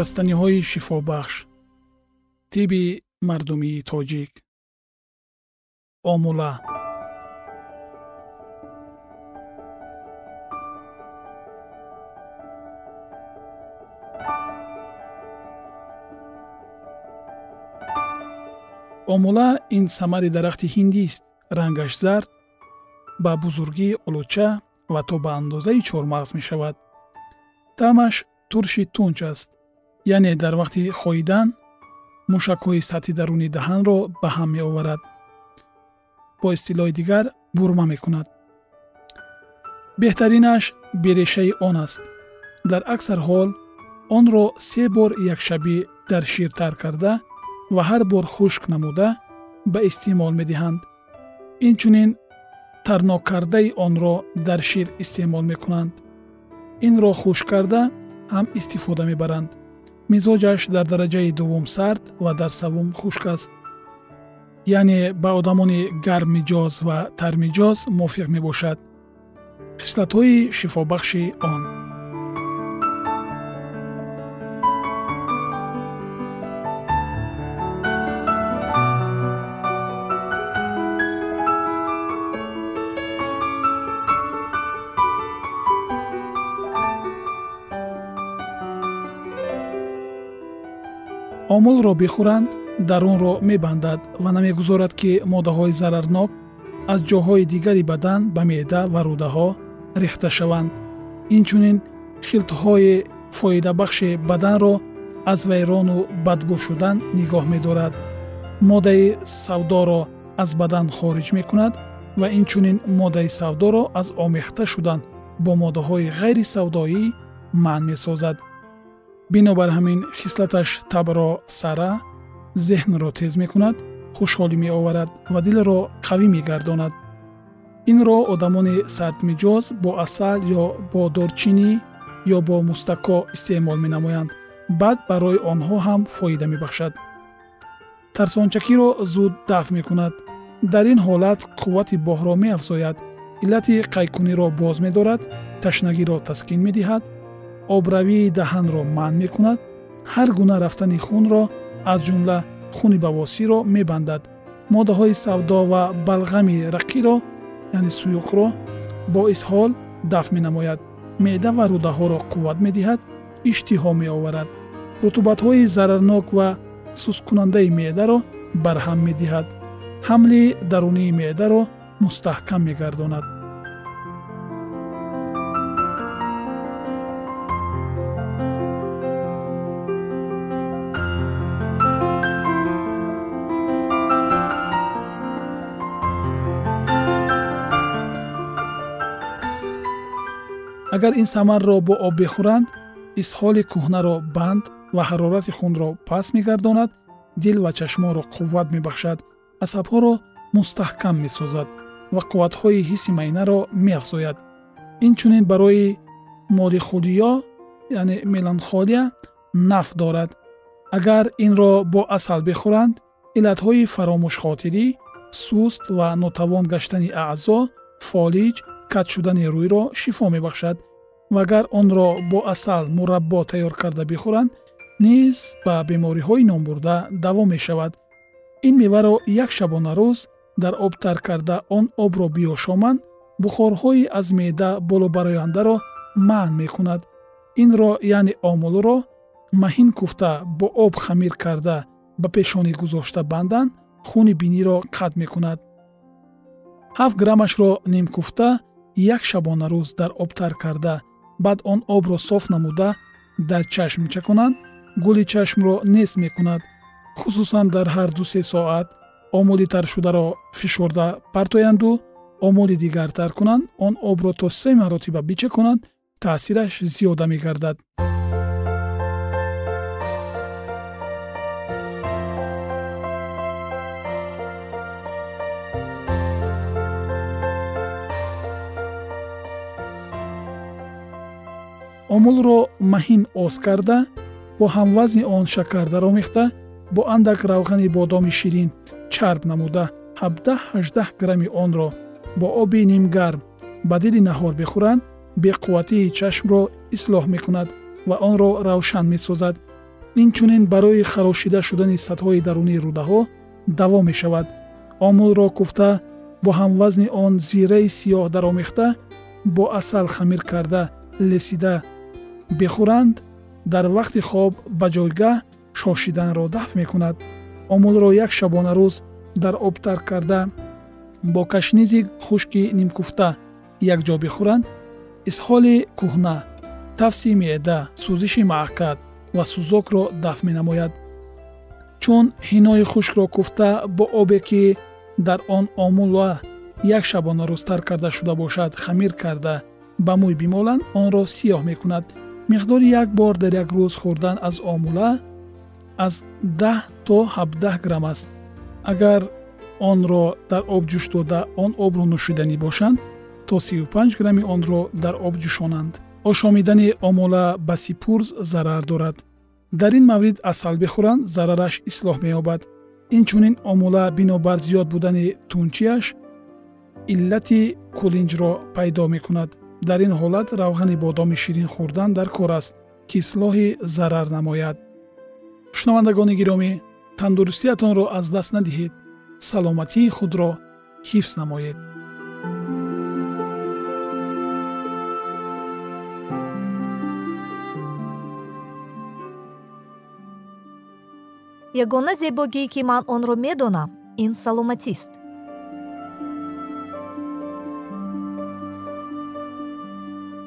растаниҳои шифобахш тиби мардумии тоҷик. Омула. Омула ин самари дарахти ҳиндист рангаш зард ба бузургии олуча ва то ба андозаи чормағз мешавад. Таъмаш турши тунч аст яъне дар вақти хоидан мушакҳои сатҳи даруни даҳанро ба ҳам меоварад. Бо истилоҳи дигар бурма мекунад. Беҳтаринаш берешаи он аст. Дар аксар ҳол онро се бор якшабӣ дар шир тар карда ва ҳар бор хушк намуда ба истеъмол медиҳанд. Инчунин тарнок кардаи онро дар шир истеъмол мекунанд. Инро хушк карда ҳам истифода мебаранд мизоҷаш дар дараҷаи дуввум сард ва дар саввум хушк аст яъне ба одамони гарммиҷоз ва тармиҷоз мувофиқ мебошад хислатҳои шифобахши он омулро бихӯранд дарунро мебандад ва намегузорад ки моддаҳои зарарнок аз ҷоҳои дигари бадан ба меъда ва рӯдаҳо рехта шаванд. Инчунин хилтҳои фоидабахши баданро аз вайрону бадбӯ шудан нигоҳ медорад. Моддаи савдоро аз бадан хориҷ мекунад ва инчунин моддаи савдоро аз омехта шудан бо моддаҳои ғайрисавдоӣ манъ месозад бинобар ҳамин хислаташ табро сара зеҳнро тез мекунад хушҳолӣ меоварад ва дилро қавӣ мегардонад инро одамони сардмиҷоз бо асал ё бо дорчинӣ ё бо мустако истеъмол менамоянд баъд барои онҳо ҳам фоида мебахшад тарсончакиро зуд дафт мекунад дар ин ҳолат қуввати боҳро меафзояд иллати қайкуниро боз медорад ташнагиро таскин медиҳад обравии даҳанро манъ мекунад ҳар гуна рафтани хунро аз ҷумла хуни бавосиро мебандад. моддаҳои савдо ва балғами рақиро яъне суюқро бо исҳол дафт менамояд. меъда ва рӯдаҳоро қувват медиҳад иштиҳо меоварад. рутубатҳои зарарнок ва сусткунандаи меъдаро барҳам медиҳад. ҳамли дарунии меъдаро мустаҳкам мегардонад агар ин самарро бо об бихӯранд исҳоли кӯҳнаро банд ва ҳарорати хунро паст мегардонад дил ва чашмонро қувват мебахшад асабҳоро мустаҳкам месозад ва қувватҳои ҳисси майнаро меафзояд. Инчунин барои молихулиё яъне меланхолия нафъ дорад. Агар инро бо асал бихӯранд иллатҳои фаромӯшхотирӣ суст ва нотавон гаштани аъзо фолиҷ кат шудани рӯйро шифо мебахшад ва агар онро бо асал мураббо тайёр карда бихӯранд низ ба бемориҳои номбурда даво мешавад. Ин меваро як шабонарӯз дар об тар карда он обро биёшоманд бухорҳои аз меъда болобарояндаро манъ мекунад. Инро яъне омулро маҳин куфта бо об хамир карда ба пешонӣ гузошта бандан хуни биниро қатъ мекунад. Ҳафт граммашро нимкуфта як шабонарӯз дар об тар карда баъд он обро соф намуда дар чашм чаконанд гули чашмро нест мекунад хусусан дар ҳар ду се соат. Омули таршударо фишорда партоянду омули дигар тар кунанд. Он обро то се маротиба бичаконанд таъсираш зиёда мегардад омулро маҳин оз карда бо ҳамвазни он шакар даромехта бо андак равғани бодоми ширин чарб намуда. 17-18 грамми онро бо оби нимгарм ба дили наҳор бихӯранд беқувватии чашмро ислоҳ мекунад ва онро равшан месозад. инчунин барои харошида шудани сатҳои дарунии рӯдаҳо даво мешавад. омулро куфта бо ҳамвазни он зираи сиёҳ даромехта бо асал хамир карда лесида бихӯранд дар вақти хоб ба ҷойгаҳ шошиданро дафт мекунад. Омулро як шабонарӯз дар об тар карда. Бо кашнизи хушки нимкуфта якҷо бихӯранд исҳоли кӯҳна тафси меъда сӯзиши маъкад ва сӯзокро дафт менамояд. Чун ҳинои хушкро куфта бо обе ки дар он омула як шабонарӯз тар карда шуда бошад хамир карда ба мӯй бимоланд онро сиёҳ мекунад миқдори як бор дар як рӯз хӯрдан аз омула аз 10 то 17 грамм аст. Агар онро дар об ҷӯш дода он обро нӯшиданӣ бошанд то 35 грамми онро дар об ҷӯшонанд. Ошомидани омула ба сипурз зарар дорад. Дар ин маврид асал бихӯранд зарараш ислоҳ меёбад. Инчунин омула бинобар зиёд будани тунчияш иллати кулинҷро пайдо мекунад дар ин ҳолат равғани бодоми ширин хӯрдан дар кор аст ки ислоҳи зарар намояд. Шунавандагони гиромӣ тандурустиятонро аз даст надиҳед саломатии худро ҳифз намоед. Ягона зебогӣ ки ман онро медонам ин саломатист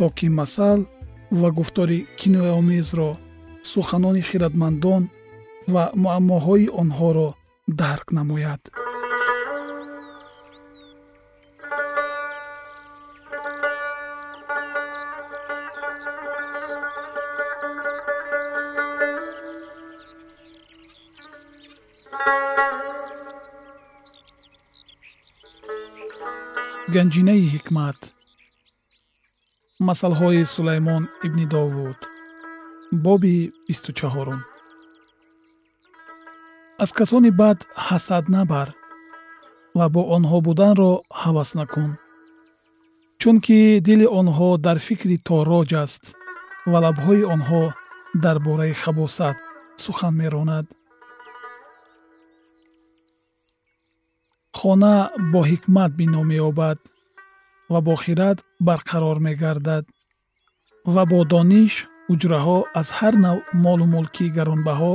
то ки масал ва гуфтори кинояомезро суханони хиратмандон ва муаммоҳои онҳоро дарк намояд. Ганҷинаи ҳикмат масъалҳои сулаймон ибни довуд. Боби бисту чаҳорум. Аз касони бад ҳасад набар ва бо онҳо буданро ҳавас накун. Чунки дили онҳо дар фикри тороҷ аст ва лабҳои онҳо дар бораи хабосат сухан меронад. Хона бо ҳикмат бино меёбад ва бо хирад барқарор мегардад. Ва бо дониш уҷраҳо аз ҳар нав молу мулки гаронбаҳо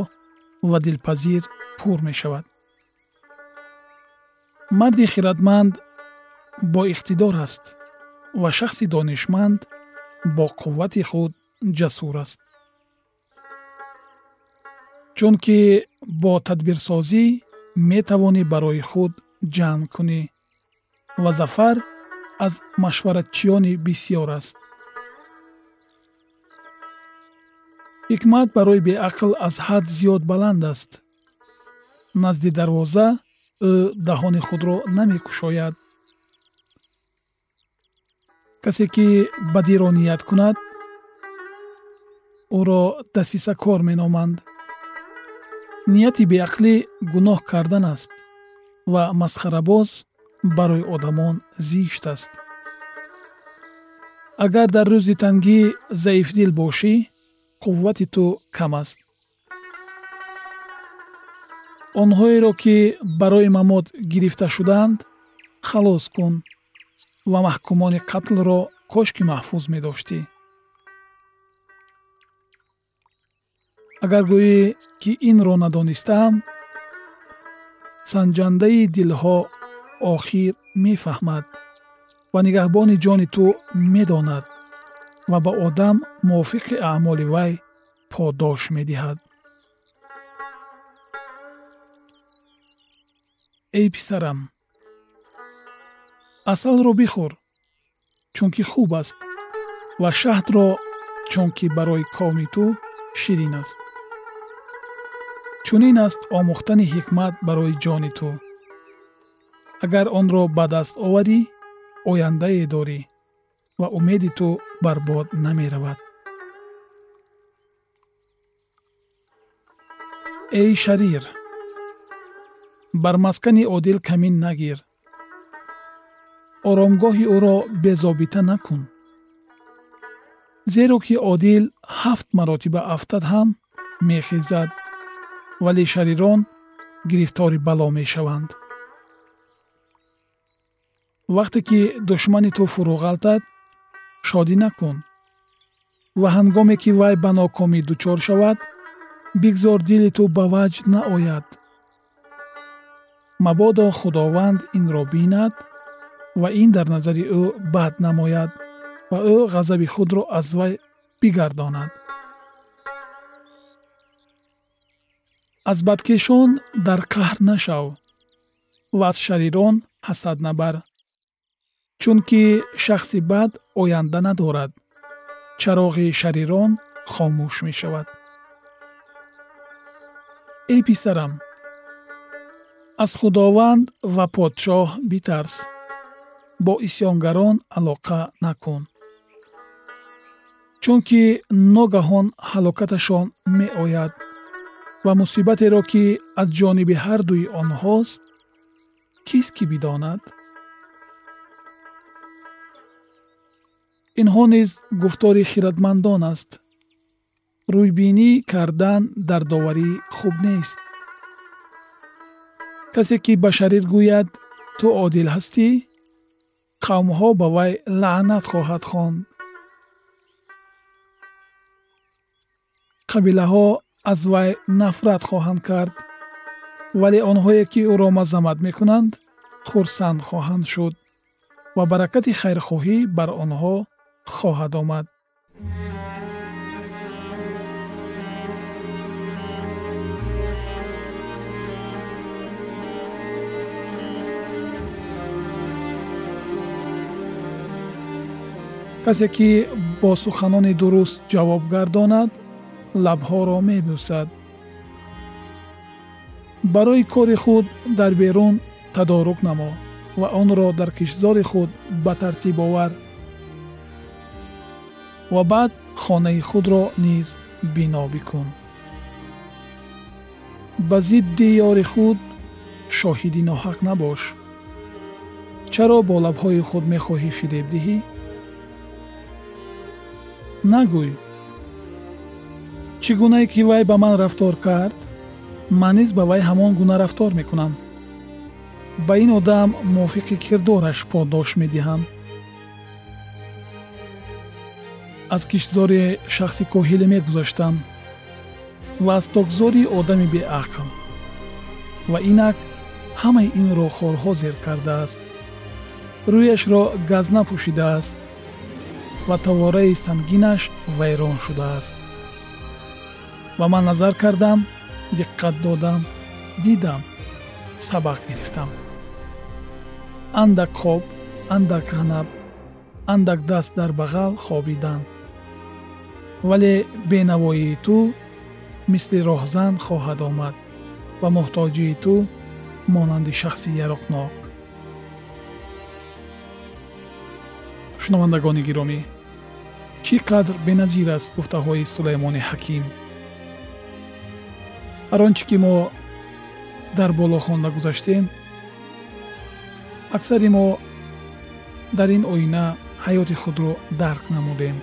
ва дилпазир пур мешавад. Марди хиратманд бо иқтидор аст ва шахси донишманд бо қуввати худ ҷасур аст. Чунки бо тадбирсозӣ метавонӣ барои худ ҷанг кунӣ ва зафар аз машваратчиёни бисьёр аст. Ҳикмат барои беақл аз ҳад зиёд баланд аст. Назди дарвоза ӯ даҳони худро намекушояд. Касе ки бадиро ният кунад ӯро дасисакор меноманд. Нияти беақлӣ гуноҳ кардан аст ва масхарабоз барои одамон зишт аст. Агар дар рӯзи тангӣ заифдил бошӣ қуввати ту кам аст. Онҳоеро ки барои мамот гирифта шуданд халос кун ва маҳкумони қатлро кошки маҳфуз медоштӣ. Агар гӯӣ ки инро надонистаам санҷандаи дилҳо охир мефаҳмад ва нигаҳбони ҷони ту медонад ва ба одам мувофиқи аъмоли вай подош медиҳад эй писарам асалро бихӯр чунки хуб аст ва шаҳдро чунки барои коми ту ширин аст чунин аст омӯхтани ҳикмат барои ҷони ту агар онро ба даст оварӣ ояндае дорӣ ва умеди ту барбод намеравад. Эй шарир бар маскани одил камин нагир. Оромгоҳи ӯро безобита накун. Зеро ки одил ҳафт маротиба афтад ҳам мехезад вале шарирон гирифтори бало мешаванд вақте ки душмани ту фуруғалтад шодӣ накун. Ва ҳангоме ки вай ба нокомӣ дучор шавад бигзор дили ту ба ваҷ наояд. Мабодо худованд инро бинад ва ин дар назари ӯ бад намояд ва ӯ ғазаби худро аз вай бигардонад. Аз бадкешон дар қаҳр нашав ва аз шарирон ҳасад набар чунки шахси бад оянда надорад. Чароғи шарирон хомӯш мешавад. Эй писарам аз худованд ва подшоҳ битарс. Бо исьёнгарон алоқа накун. Чунки ногаҳон ҳалокаташон меояд ва мусибатеро ки аз ҷониби ҳардуи онҳост кист ки бидонад инҳо низ гуфтори хиратмандон аст. Рӯйбинӣ кардан дардоварӣ хуб нест. Касе ки ба шарир гӯяд ту одил ҳастӣ? Қавмҳо ба вай лаънат хоҳад хонд қабилаҳо аз вай нафрат хоҳанд кард вале онҳое ки ӯро мазаммат мекунанд хурсанд хоҳанд шуд ва баракати хайрхоҳӣ бар онҳо хоҳад омад. Касе ки бо суханони дуруст ҷавоб гардонад лабҳоро мебӯсад барои кори худ дар берун тадорук намо ва онро дар киштзори худ ба тартиб овар ва баъд хонаи худро низ бино бикун. Ба зидди ёри худ шоҳиди ноҳақ набош. Чаро бо лабҳои худ мехоҳӣ фиреб диҳӣ? Нагӯй. Чӣ гунае ки вай ба ман рафтор кард ман низ ба вай ҳамон гуна рафтор мекунам. Ба ин одам мувофиқи кирдораш подош медиҳам аз киштзори шахси коҳиле мегузаштам ва аз токзори одами беақл. Ва инак ҳамаи инро хорҳо зер кардааст. Рӯяшро газна пӯшидааст ва тавораи сангинаш вайрон шудааст. Ва ман назар кардам диққат додам дидам сабақ гирифтам. Андак хоб андак ғанаб андак даст дар бағал хобидан вале бенавоии ту мисли роҳзан хоҳад омад ва муҳтоҷии ту монанди шахси яроқнок шунавандагони гиромӣ чӣ қадр беназир аст гуфтаҳои сулаймони ҳаким? Ҳар он чӣ ки мо дар боло хонда гузаштем аксари мо дар ин оина ҳаёти худро дарк намудем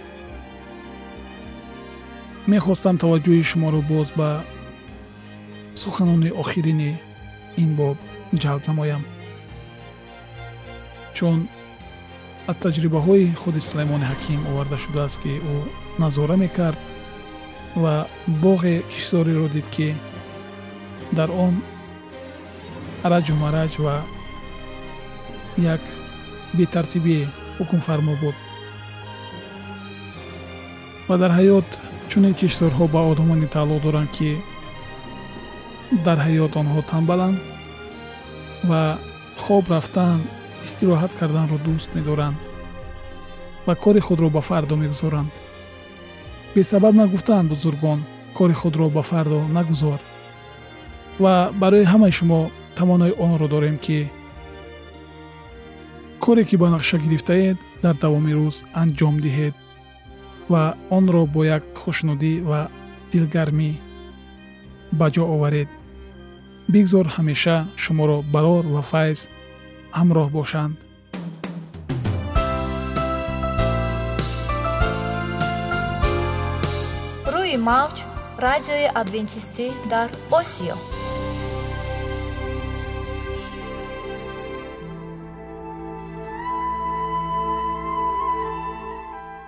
мехостам таваҷҷӯҳи шуморо боз ба суханони охирини ин боб ҷалб намоям. Чун аз таҷрибаҳои худи сулаймони ҳаким оварда шудааст ки ӯ назора мекард ва боғе киштзориро дид ки дар он раҷу мараҷ ва як бетартибӣ ҳукмфармо буд. Ва дар ҳаёт чунин киштзорҳо ба одамоне тааллуқ доранд ки дар ҳаёт онҳо тамбаланд ва хоб рафтан истироҳат карданро дӯст медоранд ва кори худро ба фардо мегузоранд. Бесабаб нагуфтаанд бузургон кори худро ба фардо нагузор ва барои ҳамаи шумо тавонои онро дорем ки коре ки ба нақша гирифтаед дар давоми рӯз анҷом диҳед ва онро бо як хушнудӣ ва дилгармӣ ба ҷо оваред. Бигзор ҳамеша шуморо барор ва файз ҳамроҳ бошанд. Рӯи мавҷ радиои адвентистӣ дар осиё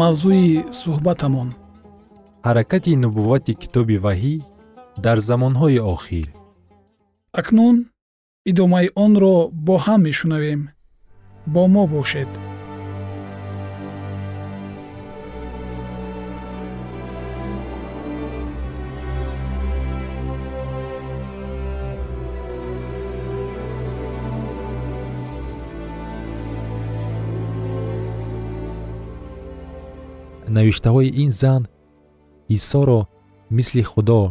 мавзӯи суҳбатамон. Ҳаракати нубуввати китоби ваҳӣ дар замонҳои охир. Акнун идомаи онро бо ҳам мешунавем. Бо мо бошед навиштаҳои ин зан исоро мисли худо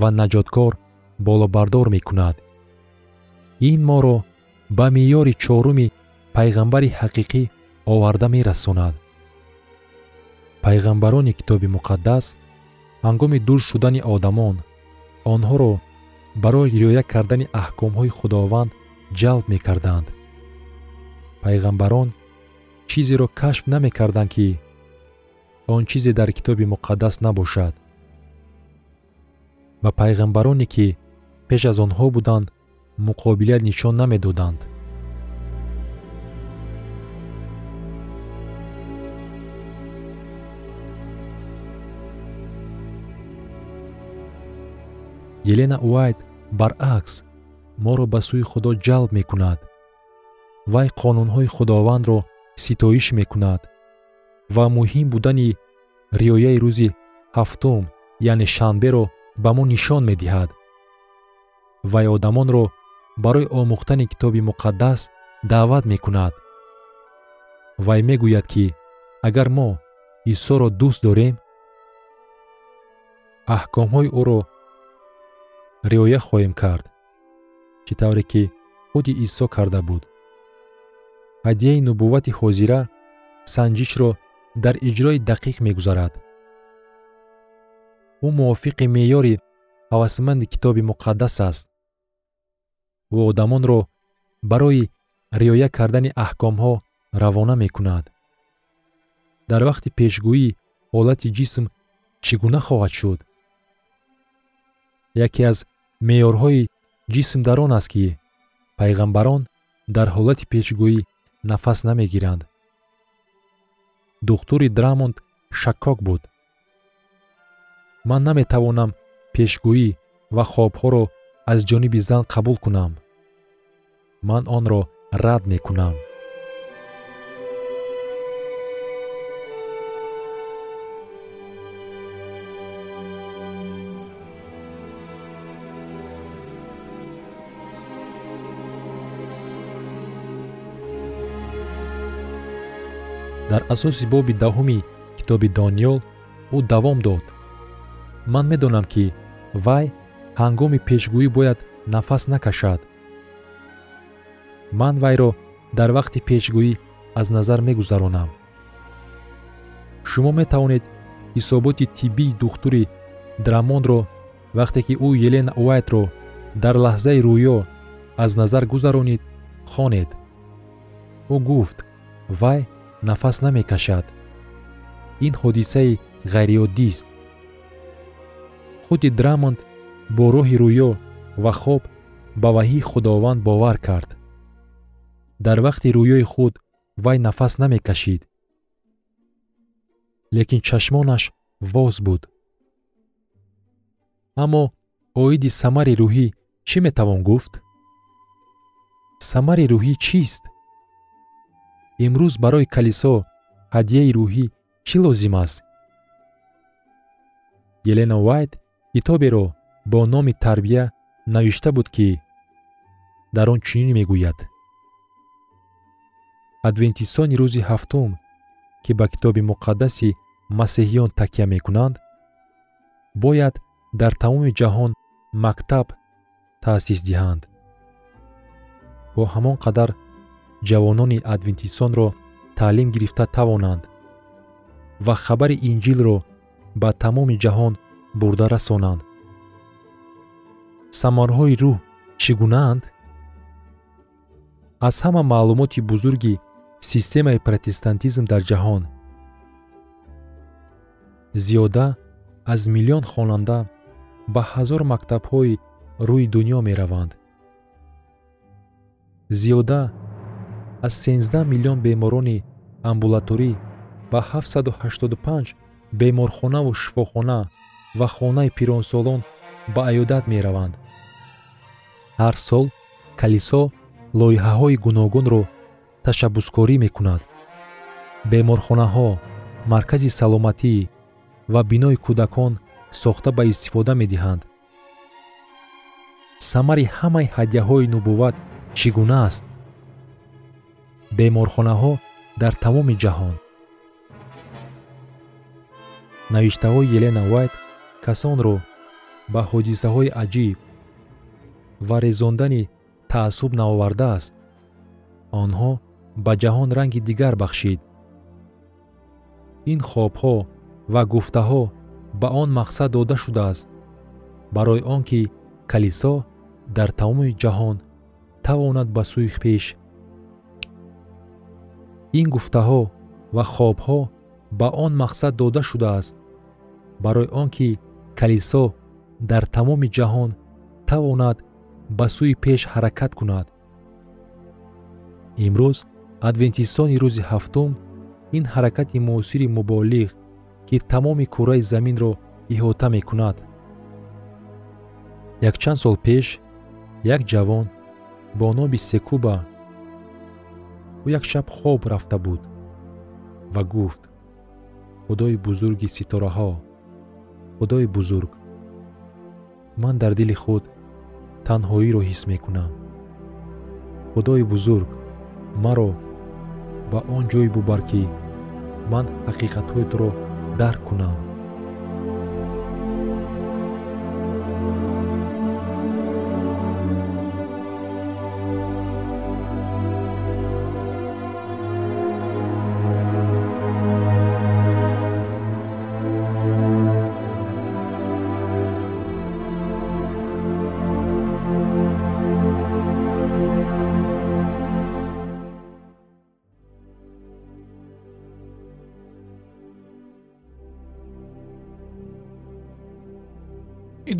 ва наҷоткор болобардор мекунад. Ин моро ба меъёри чоруми пайғамбари ҳақиқӣ оварда мерасонад. Пайғамбарони китоби муқаддас ҳангоми дур шудани одамон онҳоро барои риоя кардани аҳкомҳои худованд ҷалб мекарданд. Пайғамбарон чизеро кашф намекарданд ки он чизе дар китоби муқаддас набошад. Ба пайғамбароне ки пеш аз онҳо буданд муқобилият нишон намедоданд. Елена уайт баръакс моро ба сӯи худо ҷалб мекунад. Вай қонунҳои худовандро ситоиш мекунад ва муҳим будани риояи рӯзи ҳафтум яъне шанберо ба мо нишон медиҳад. Вай одамонро барои омӯхтани китоби муқаддас даъват мекунад. Вай мегӯяд ки агар мо исоро дӯст дорем аҳкомҳои ӯро риоя хоҳем кард чӣ тавре ки худи исо карда буд. Ҳадияи нубуввати ҳозира санҷишро дар иҷрои дақиқ мегузарад. Ӯ мувофиқи меъёри ҳавасманди китоби муқаддас аст. Ӯ одамонро барои риоя кардани аҳкомҳо равона мекунад. Дар вақти пешгӯӣ ҳолати ҷисм чӣ гуна хоҳад шуд? Яке аз меъёрҳои ҷисм дар он аст ки пайғамбарон дар ҳолати пешгӯӣ нафас намегиранд духтури драмонд шаккок буд. Ман наметавонам пешгӯӣ ва хобҳоро аз ҷониби зан қабул кунам. Ман онро рад мекунам дар асоси боби даҳуми китоби дониёл ӯ давом дод. Ман медонам ки вай ҳангоми пешгӯӣ бояд нафас накашад. Ман вайро дар вақти пешгӯӣ аз назар мегузаронам. Шумо метавонед ҳисоботи тиббии духтури драмонро вақте ки ӯ елена уайтро дар лаҳзаи рӯё аз назар гузаронид хонед. Ӯ гуфт вай нафас намекашад. Ин ҳодисаи ғайриоддист худи драмонд бо роҳи рӯё ва хоб ба ваҳии худованд бовар кард. Дар вақти рӯёи худ вай нафас намекашид. Лекин чашмонаш воз буд. Аммо оиди самари рӯҳӣ чӣ метавон гуфт? Самари рӯҳӣ чист имрӯз барои калисо ҳадияи рӯҳӣ чӣ лозим аст? Елена вайт китоберо бо номи тарбия навишта буд ки дар он чунин мегӯяд? Адвентистони рӯзи ҳафтум ки ба китоби муқаддаси масеҳиён такя мекунанд бояд дар тамоми ҷаҳон мактаб таъсис диҳанд. Бо ҳамон қадар ҷавонони адвентистонро таълим гирифта тавонанд ва хабари инҷилро ба тамоми ҷаҳон бурда расонанд. Самарҳои рӯҳ чӣ гунаанд? Аз ҳама маълумоти бузурги системаи протестантизм дар ҷаҳон. Зиёда аз миллион хонанда ба ҳазор мактабҳои рӯи дунё мераванд. Зиёда аз 13 миллион беморони амбулаторӣ ба 785 беморхонаву шифохона ва хонаи пиронсолон ба аёдат мераванд. Ҳар сол калисо лоиҳаҳои гуногунро ташаббускорӣ мекунад. Беморхонаҳо маркази саломатӣ ва бинои кӯдакон сохта ба истифода медиҳанд. Самари ҳамаи ҳадияҳои нубувват чӣ гуна аст беморхонаҳо дар тамоми ҷаҳон. Навиштаҳои елена вайт касонро ба ҳодисаҳои аҷиб ва резондани таассуб наовардааст онҳо ба ҷаҳон ранги дигар бахшид. Ин хобҳо ва гуфтаҳо ба он мақсад дода шудааст. Барои он ки калисо дар тамоми ҷаҳон тавонад ба сӯи пеш ин гуфтаҳо ва хобҳо ба он мақсад дода шудааст. Барои он ки калисо дар тамоми ҷаҳон тавонад ба сӯи пеш ҳаракат кунад. Имрӯз адвентистони рӯзи ҳафтум ин ҳаракати муосири муболиғ ки тамоми кураи заминро иҳота мекунад. Якчанд сол пеш як ҷавон бо номи секуба ӯ як шаб хоб рафта буд ва гуфт худои бузурги ситораҳо худои бузург ман дар дили худ танҳоиро ҳис мекунам. Худои бузург маро ба он ҷое бубар ки ман ҳақиқатҳои туро дарк кунам